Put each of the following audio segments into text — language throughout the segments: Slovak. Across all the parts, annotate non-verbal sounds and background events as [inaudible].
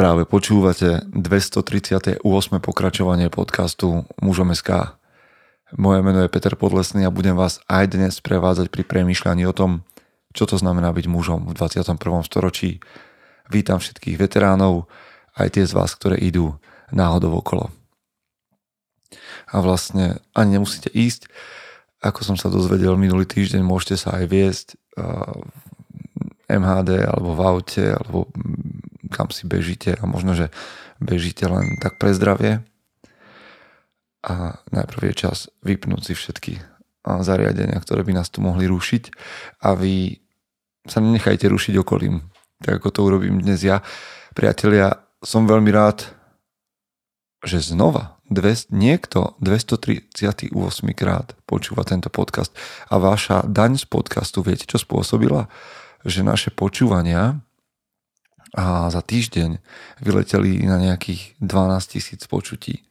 Práve počúvate 238. pokračovanie podcastu Mužom SK. Moje meno je Peter Podlesný a budem vás aj dnes prevádzať pri premýšľaní o tom, čo to znamená byť mužom v 21. storočí. Vítam všetkých veteránov, aj tie z vás, ktoré idú náhodou okolo. A vlastne ani nemusíte ísť. Ako som sa dozvedel minulý týždeň, môžete sa aj viesť v MHD alebo v aute alebo kam si bežíte a možno, že bežíte len tak pre zdravie. A najprv je čas vypnúť si všetky zariadenia, ktoré by nás tu mohli rušiť a vy sa nenechajte rušiť okolím, tak ako to urobím dnes ja. Priatelia, som veľmi rád, že znova dve, niekto 238 krát počúva tento podcast a vaša daň z podcastu, viete čo spôsobila? Že naše počúvania a za týždeň vyleteli na nejakých 12 tisíc počutí.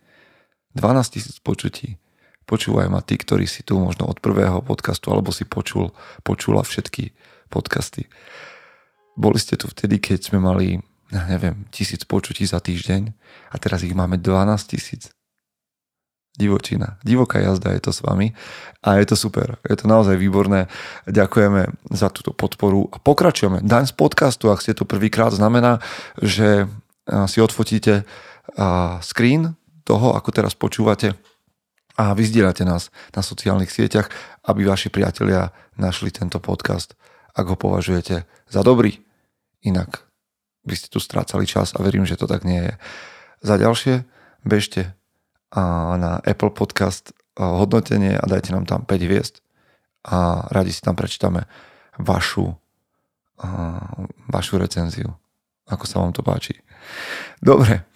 12 tisíc počutí. Počúvaj ma tí, ktorí si tu možno od prvého podcastu alebo si počul, počula všetky podcasty. Boli ste tu vtedy, keď sme mali, ja neviem, tisíc počutí za týždeň a teraz ich máme 12 tisíc divočina. Divoká jazda je to s vami a je to super. Je to naozaj výborné. Ďakujeme za túto podporu a pokračujeme. Daň z podcastu, ak ste tu prvýkrát, znamená, že si odfotíte screen toho, ako teraz počúvate a vyzdielate nás na sociálnych sieťach, aby vaši priatelia našli tento podcast, ak ho považujete za dobrý. Inak by ste tu strácali čas a verím, že to tak nie je. Za ďalšie, bežte na Apple Podcast hodnotenie a dajte nám tam 5 hviezd a radi si tam prečítame vašu, vašu recenziu, ako sa vám to páči. Dobre,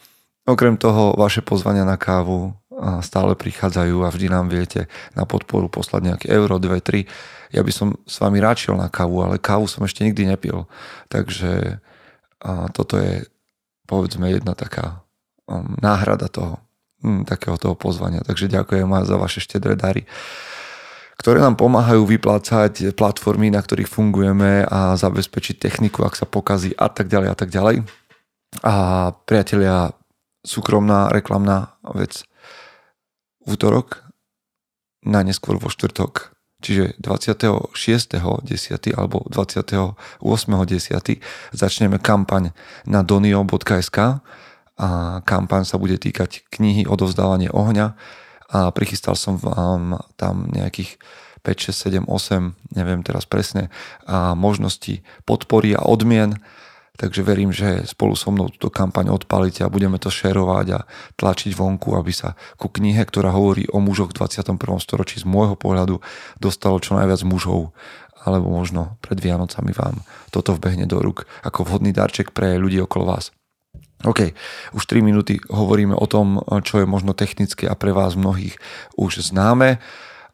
okrem toho vaše pozvania na kávu stále prichádzajú a vždy nám viete na podporu poslať nejaké euro, 2, 3. Ja by som s vami ráčil na kávu, ale kávu som ešte nikdy nepil. Takže toto je povedzme jedna taká náhrada toho hm, takého toho pozvania. Takže ďakujem vám za vaše štedré dary ktoré nám pomáhajú vyplácať platformy, na ktorých fungujeme a zabezpečiť techniku, ak sa pokazí a tak ďalej a tak ďalej. A priatelia, súkromná reklamná vec v útorok, najneskôr vo štvrtok, čiže 26.10. alebo 28.10. začneme kampaň na donio.sk a kampaň sa bude týkať knihy Odovzdávanie ohňa a prichystal som vám tam nejakých 5, 6, 7, 8, neviem teraz presne, a možnosti podpory a odmien. Takže verím, že spolu so mnou túto kampaň odpalíte a budeme to šerovať a tlačiť vonku, aby sa ku knihe, ktorá hovorí o mužoch v 21. storočí z môjho pohľadu dostalo čo najviac mužov alebo možno pred Vianocami vám toto vbehne do rúk ako vhodný darček pre ľudí okolo vás. OK, už 3 minúty hovoríme o tom, čo je možno technické a pre vás mnohých už známe.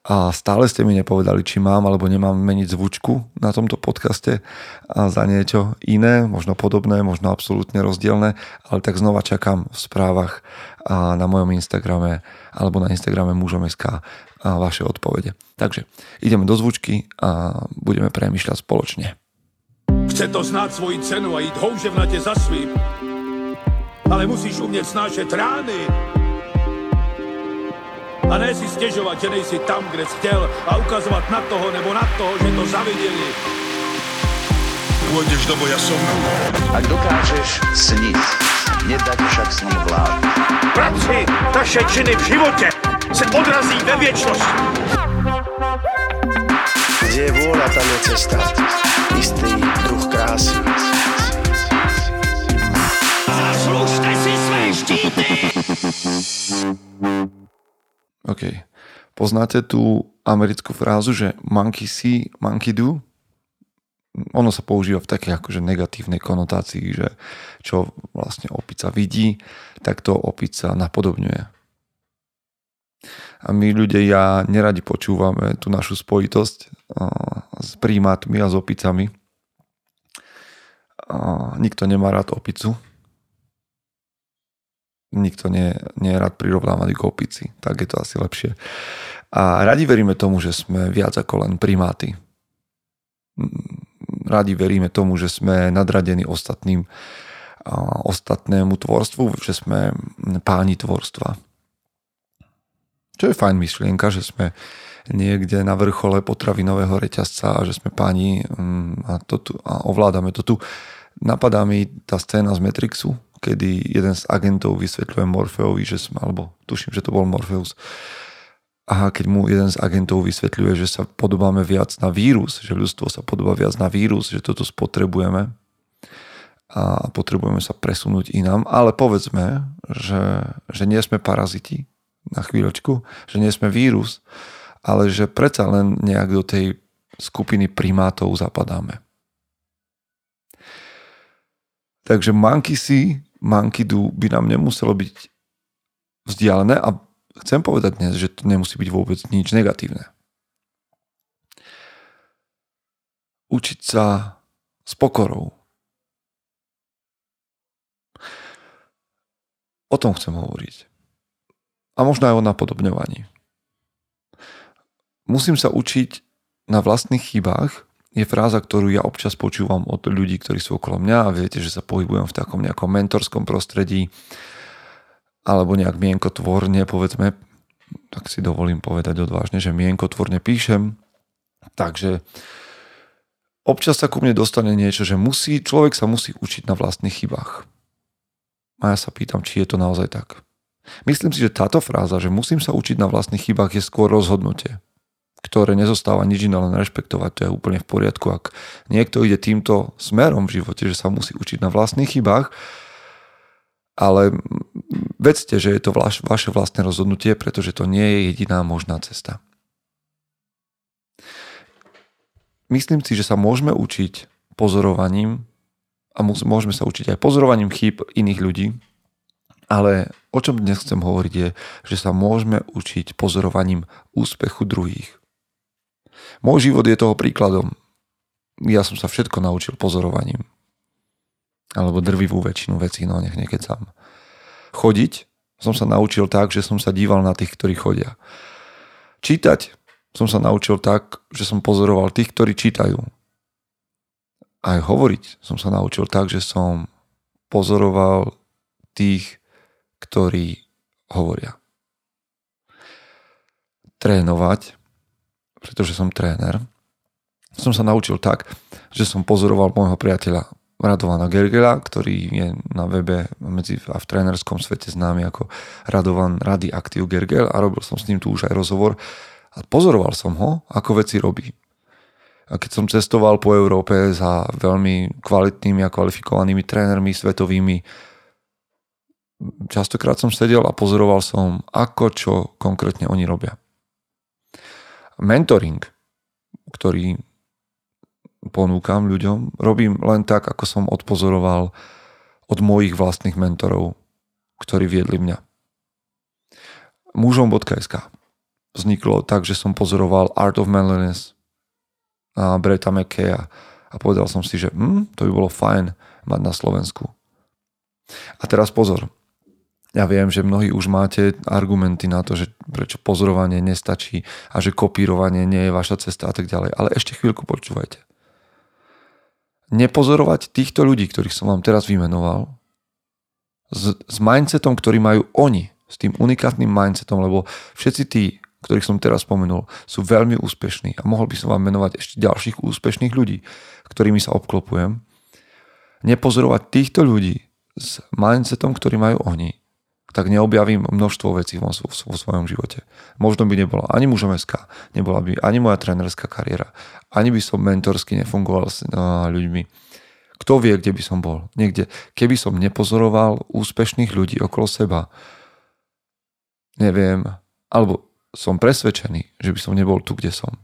A stále ste mi nepovedali, či mám alebo nemám meniť zvučku na tomto podcaste a za niečo iné, možno podobné, možno absolútne rozdielne, ale tak znova čakám v správach a na mojom Instagrame alebo na Instagrame mužom.sk a vaše odpovede. Takže ideme do zvučky a budeme premýšľať spoločne. Chce to znáť svoji cenu a ísť houževnate za svým ale musíš umět snášet rány. A ne si stěžovat, že nejsi tam, kde jsi chtěl a ukazovat na toho nebo na toho, že to zaviděli. Pôjdeš do boja som. Ak dokážeš sniť, nedať však s ním vlád. Práci, taše činy v živote se odrazí ve viečnosti. Kde je vôľa, tam je cesta. Istý druh krásy. [laughs] OK. Poznáte tú americkú frázu, že monkey see, monkey do? Ono sa používa v takej akože negatívnej konotácii, že čo vlastne opica vidí, tak to opica napodobňuje. A my ľudia neradi počúvame tú našu spojitosť s prímátmi a s opicami. Nikto nemá rád opicu, nikto nie, nie je rád prirovnávaný k opici, tak je to asi lepšie. A radi veríme tomu, že sme viac ako len primáty. Radi veríme tomu, že sme nadradení ostatným ostatnému tvorstvu, že sme páni tvorstva. Čo je fajn myšlienka, že sme niekde na vrchole potravinového reťazca a že sme páni mm, a, to tu, a ovládame to tu. Napadá mi tá scéna z Matrixu, kedy jeden z agentov vysvetľuje Morfeovi, že sme, alebo tuším, že to bol Morpheus, a keď mu jeden z agentov vysvetľuje, že sa podobáme viac na vírus, že ľudstvo sa podobá viac na vírus, že toto spotrebujeme a potrebujeme sa presunúť inám, ale povedzme, že, že nie sme paraziti na chvíľočku, že nie sme vírus, ale že predsa len nejak do tej skupiny primátov zapadáme. Takže mankisy, mankidu by nám nemuselo byť vzdialené a chcem povedať dnes, že to nemusí byť vôbec nič negatívne. Učiť sa s pokorou. O tom chcem hovoriť. A možno aj o napodobňovaní. Musím sa učiť na vlastných chybách je fráza, ktorú ja občas počúvam od ľudí, ktorí sú okolo mňa a viete, že sa pohybujem v takom nejakom mentorskom prostredí alebo nejak mienkotvorne, povedzme, tak si dovolím povedať odvážne, že mienkotvorne píšem, takže občas sa ku mne dostane niečo, že musí, človek sa musí učiť na vlastných chybách. A ja sa pýtam, či je to naozaj tak. Myslím si, že táto fráza, že musím sa učiť na vlastných chybách, je skôr rozhodnutie, ktoré nezostáva nič iné, len rešpektovať. To je úplne v poriadku. Ak niekto ide týmto smerom v živote, že sa musí učiť na vlastných chybách, ale vedzte, že je to vaš, vaše vlastné rozhodnutie, pretože to nie je jediná možná cesta. Myslím si, že sa môžeme učiť pozorovaním a môžeme sa učiť aj pozorovaním chýb iných ľudí, ale o čom dnes chcem hovoriť je, že sa môžeme učiť pozorovaním úspechu druhých. Môj život je toho príkladom. Ja som sa všetko naučil pozorovaním alebo drvivú väčšinu vecí, no nech nekecam. Chodiť som sa naučil tak, že som sa díval na tých, ktorí chodia. Čítať som sa naučil tak, že som pozoroval tých, ktorí čítajú. Aj hovoriť som sa naučil tak, že som pozoroval tých, ktorí hovoria. Trénovať, pretože som tréner, som sa naučil tak, že som pozoroval môjho priateľa Radovana Gergela, ktorý je na webe medzi, a v trénerskom svete známy ako Radovan Rady Aktiv Gergel a robil som s ním tu už aj rozhovor a pozoroval som ho, ako veci robí. A keď som cestoval po Európe za veľmi kvalitnými a kvalifikovanými trénermi svetovými, častokrát som sedel a pozoroval som, ako čo konkrétne oni robia. Mentoring, ktorý ponúkam ľuďom, robím len tak, ako som odpozoroval od mojich vlastných mentorov, ktorí viedli mňa. Mužom.sk vzniklo tak, že som pozoroval Art of Manliness a Breta McKeya a povedal som si, že hm, to by bolo fajn mať na Slovensku. A teraz pozor, ja viem, že mnohí už máte argumenty na to, že prečo pozorovanie nestačí a že kopírovanie nie je vaša cesta a tak ďalej. Ale ešte chvíľku počúvajte nepozorovať týchto ľudí, ktorých som vám teraz vymenoval, s, s mindsetom, ktorý majú oni, s tým unikátnym mindsetom, lebo všetci tí, ktorých som teraz spomenul, sú veľmi úspešní a mohol by som vám menovať ešte ďalších úspešných ľudí, ktorými sa obklopujem. Nepozorovať týchto ľudí s mindsetom, ktorý majú oni, tak neobjavím množstvo vecí vo, vo, vo svojom živote. Možno by nebola ani mužom SK, nebola by ani moja trénerská kariéra, ani by som mentorsky nefungoval s uh, ľuďmi. Kto vie, kde by som bol? Niekde. Keby som nepozoroval úspešných ľudí okolo seba, neviem, alebo som presvedčený, že by som nebol tu, kde som.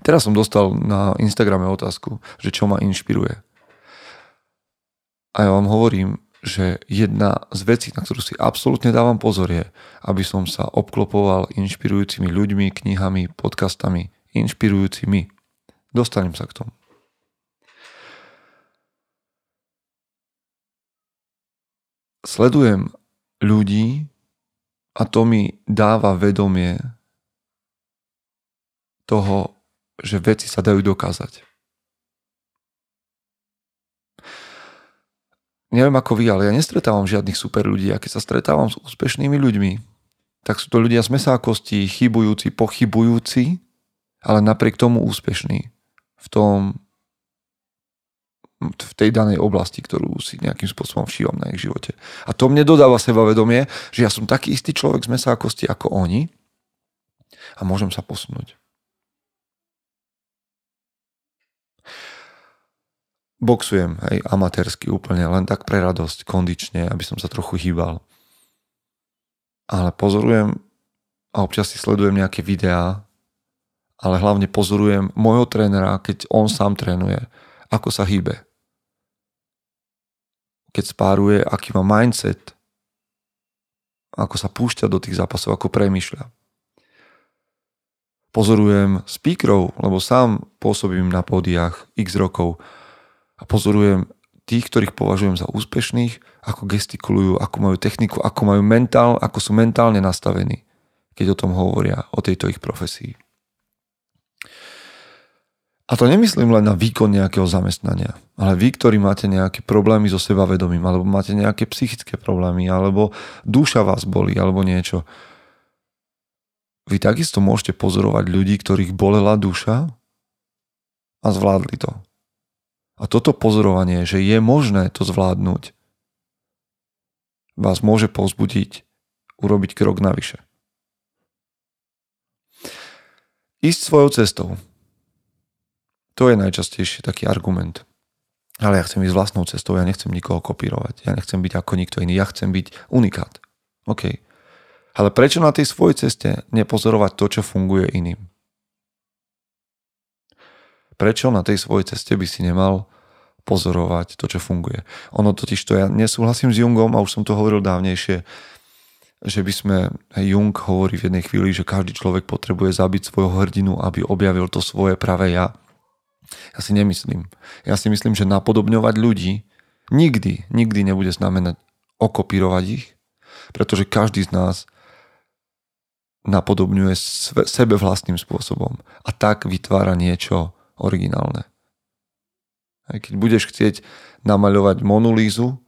Teraz som dostal na Instagrame otázku, že čo ma inšpiruje. A ja vám hovorím, že jedna z vecí, na ktorú si absolútne dávam pozor je, aby som sa obklopoval inšpirujúcimi ľuďmi, knihami, podcastami, inšpirujúcimi. Dostanem sa k tomu. Sledujem ľudí a to mi dáva vedomie toho, že veci sa dajú dokázať. Neviem ako vy, ale ja nestretávam žiadnych super ľudí. A keď sa stretávam s úspešnými ľuďmi, tak sú to ľudia z mesákosti, chybujúci, pochybujúci, ale napriek tomu úspešní v tom v tej danej oblasti, ktorú si nejakým spôsobom všívam na ich živote. A to mne dodáva sebavedomie, že ja som taký istý človek z mesákosti ako oni a môžem sa posunúť. Boxujem, hej, amatérsky úplne, len tak pre radosť, kondične, aby som sa trochu hýbal. Ale pozorujem a občas si sledujem nejaké videá, ale hlavne pozorujem môjho trénera, keď on sám trénuje, ako sa hýbe. Keď spáruje, aký má mindset, ako sa púšťa do tých zápasov, ako premýšľa. Pozorujem speakerov, lebo sám pôsobím na pódiách x rokov a pozorujem tých, ktorých považujem za úspešných, ako gestikulujú, ako majú techniku, ako majú mentál, ako sú mentálne nastavení, keď o tom hovoria, o tejto ich profesii. A to nemyslím len na výkon nejakého zamestnania, ale vy, ktorí máte nejaké problémy so sebavedomím, alebo máte nejaké psychické problémy, alebo duša vás boli, alebo niečo. Vy takisto môžete pozorovať ľudí, ktorých bolela duša a zvládli to. A toto pozorovanie, že je možné to zvládnuť, vás môže povzbudiť urobiť krok navyše. Ísť svojou cestou. To je najčastejšie taký argument. Ale ja chcem ísť vlastnou cestou, ja nechcem nikoho kopírovať, ja nechcem byť ako nikto iný, ja chcem byť unikát. OK. Ale prečo na tej svojej ceste nepozorovať to, čo funguje iným? Prečo na tej svojej ceste by si nemal pozorovať to, čo funguje? Ono totiž to, ja nesúhlasím s Jungom a už som to hovoril dávnejšie, že by sme, Jung hovorí v jednej chvíli, že každý človek potrebuje zabiť svojho hrdinu, aby objavil to svoje pravé ja. Ja si nemyslím. Ja si myslím, že napodobňovať ľudí nikdy, nikdy nebude znamenať okopírovať ich, pretože každý z nás napodobňuje sebe vlastným spôsobom a tak vytvára niečo originálne. Aj keď budeš chcieť namaľovať Monolízu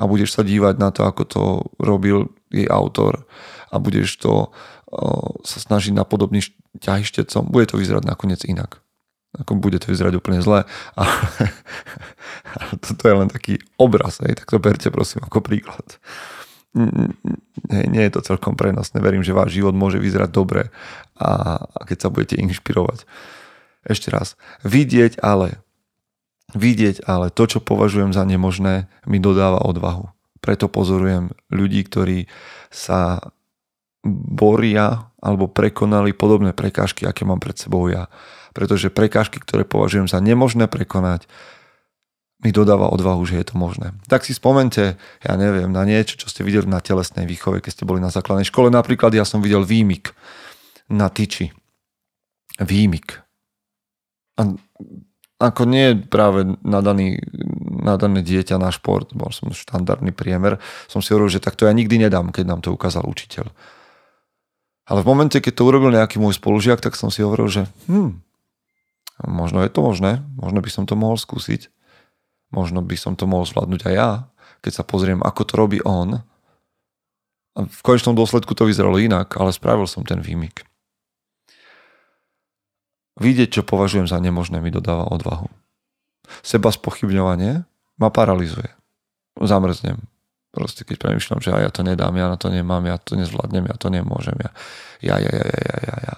a budeš sa dívať na to, ako to robil jej autor a budeš to o, sa snažiť napodobniť ťahyštecom, bude to vyzerať nakoniec inak. Ako bude to vyzerať úplne zle. A, a toto je len taký obraz, hej, tak to berte prosím ako príklad. Nie, nie je to celkom prenosné. Verím, že váš život môže vyzerať dobre a, a keď sa budete inšpirovať ešte raz, vidieť ale, vidieť ale to, čo považujem za nemožné, mi dodáva odvahu. Preto pozorujem ľudí, ktorí sa boria alebo prekonali podobné prekážky, aké mám pred sebou ja. Pretože prekážky, ktoré považujem za nemožné prekonať, mi dodáva odvahu, že je to možné. Tak si spomente, ja neviem, na niečo, čo ste videli na telesnej výchove, keď ste boli na základnej škole. Napríklad ja som videl výmik na tyči. Výmik. A ako nie práve nadaný, nadané dieťa na šport, bol som štandardný priemer, som si hovoril, že tak to ja nikdy nedám, keď nám to ukázal učiteľ. Ale v momente, keď to urobil nejaký môj spolužiak, tak som si hovoril, že hm, možno je to možné, možno by som to mohol skúsiť, možno by som to mohol zvládnuť aj ja, keď sa pozriem, ako to robí on. A v konečnom dôsledku to vyzeralo inak, ale spravil som ten výmyk. Vidieť, čo považujem za nemožné, mi dodáva odvahu. Seba spochybňovanie ma paralizuje. Zamrznem. Proste keď premyšľam, že ja to nedám, ja na to nemám, ja to nezvládnem, ja to nemôžem, ja, ja, ja, ja, ja, ja, ja.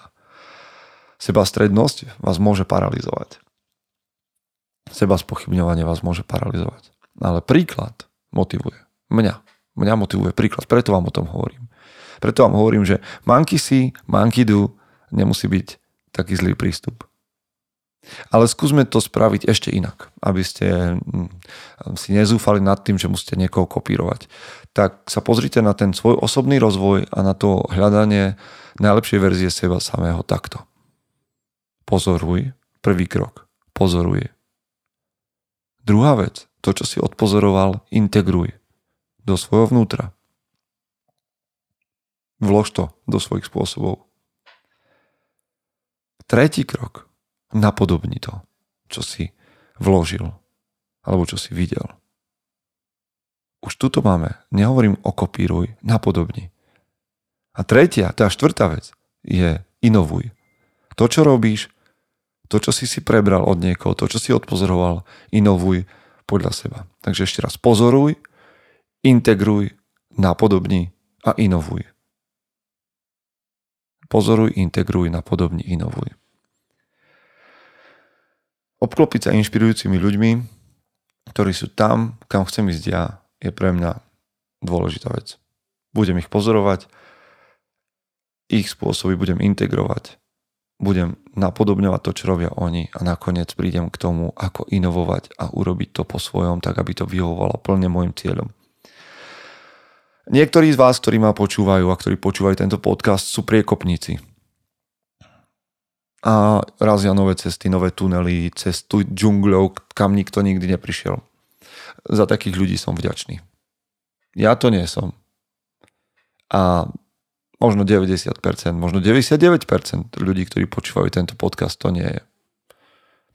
Seba strednosť vás môže paralizovať. Seba spochybňovanie vás môže paralizovať. Ale príklad motivuje. Mňa. Mňa motivuje príklad. Preto vám o tom hovorím. Preto vám hovorím, že monkey see, monkey do nemusí byť taký zlý prístup. Ale skúsme to spraviť ešte inak, aby ste hm, si nezúfali nad tým, že musíte niekoho kopírovať. Tak sa pozrite na ten svoj osobný rozvoj a na to hľadanie najlepšej verzie seba samého takto. Pozoruj, prvý krok, pozoruj. Druhá vec, to, čo si odpozoroval, integruj do svojho vnútra. Vlož to do svojich spôsobov. Tretí krok. Napodobni to, čo si vložil alebo čo si videl. Už tuto máme. Nehovorím o kopíruj, napodobni. A tretia, tá štvrtá vec je inovuj. To, čo robíš, to, čo si si prebral od niekoho, to, čo si odpozoroval, inovuj podľa seba. Takže ešte raz, pozoruj, integruj, napodobni a inovuj. Pozoruj, integruj, napodobni, inovuj. Obklopiť sa inšpirujúcimi ľuďmi, ktorí sú tam, kam chcem ísť ja, je pre mňa dôležitá vec. Budem ich pozorovať, ich spôsoby budem integrovať, budem napodobňovať to, čo robia oni a nakoniec prídem k tomu, ako inovovať a urobiť to po svojom, tak aby to vyhovovalo plne môjim cieľom. Niektorí z vás, ktorí ma počúvajú a ktorí počúvajú tento podcast, sú priekopníci. A razia nové cesty, nové tunely, cestu džungľou, kam nikto nikdy neprišiel. Za takých ľudí som vďačný. Ja to nie som. A možno 90%, možno 99% ľudí, ktorí počúvajú tento podcast, to nie je.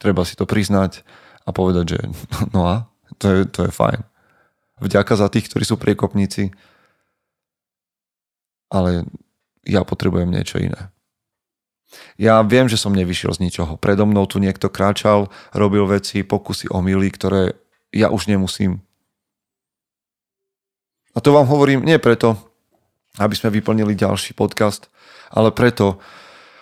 Treba si to priznať a povedať, že [laughs] no a, to je, to je fajn. Vďaka za tých, ktorí sú priekopníci, ale ja potrebujem niečo iné. Ja viem, že som nevyšiel z ničoho. Predo mnou tu niekto kráčal, robil veci, pokusy, omily, ktoré ja už nemusím. A to vám hovorím nie preto, aby sme vyplnili ďalší podcast, ale preto,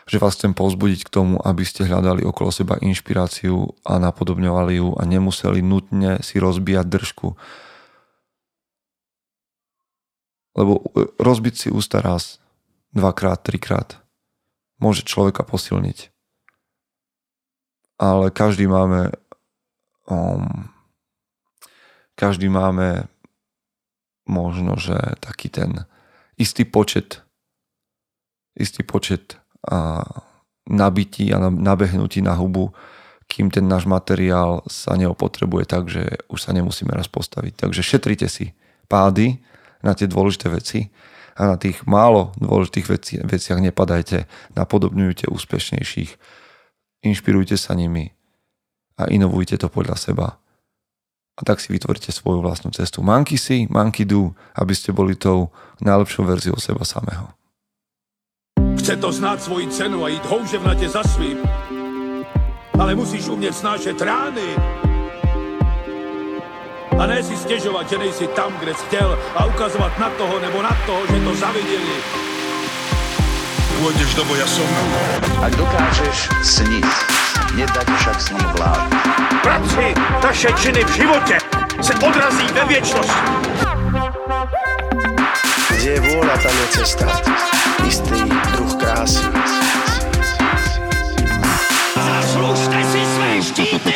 že vás chcem povzbudiť k tomu, aby ste hľadali okolo seba inšpiráciu a napodobňovali ju a nemuseli nutne si rozbíjať držku lebo e, rozbiť si ústa raz, dvakrát, trikrát môže človeka posilniť. Ale každý máme um, každý máme možno, že taký ten istý počet istý počet a, nabití a nabehnutí na hubu, kým ten náš materiál sa neopotrebuje tak, že už sa nemusíme raz postaviť. Takže šetrite si pády, na tie dôležité veci a na tých málo dôležitých veci, veciach nepadajte, napodobňujte úspešnejších, inšpirujte sa nimi a inovujte to podľa seba. A tak si vytvoríte svoju vlastnú cestu. Manky si, manky do, aby ste boli tou najlepšou verziou seba samého. Chce to znáť svoji cenu a ísť houževnate za svým. Ale musíš umieť snášať rány a ne si stěžovat, že nejsi tam, kde jsi chtěl a ukazovat na toho nebo na toho, že to zaviděli. Pôjdeš do boja som. Ak dokážeš sniť, nedať však snom vlád. Práci taše činy v živote se odrazí ve viečnosti. Kde je vôľa, tam je cesta. Istý druh krásy. Zaslužte si své štíty!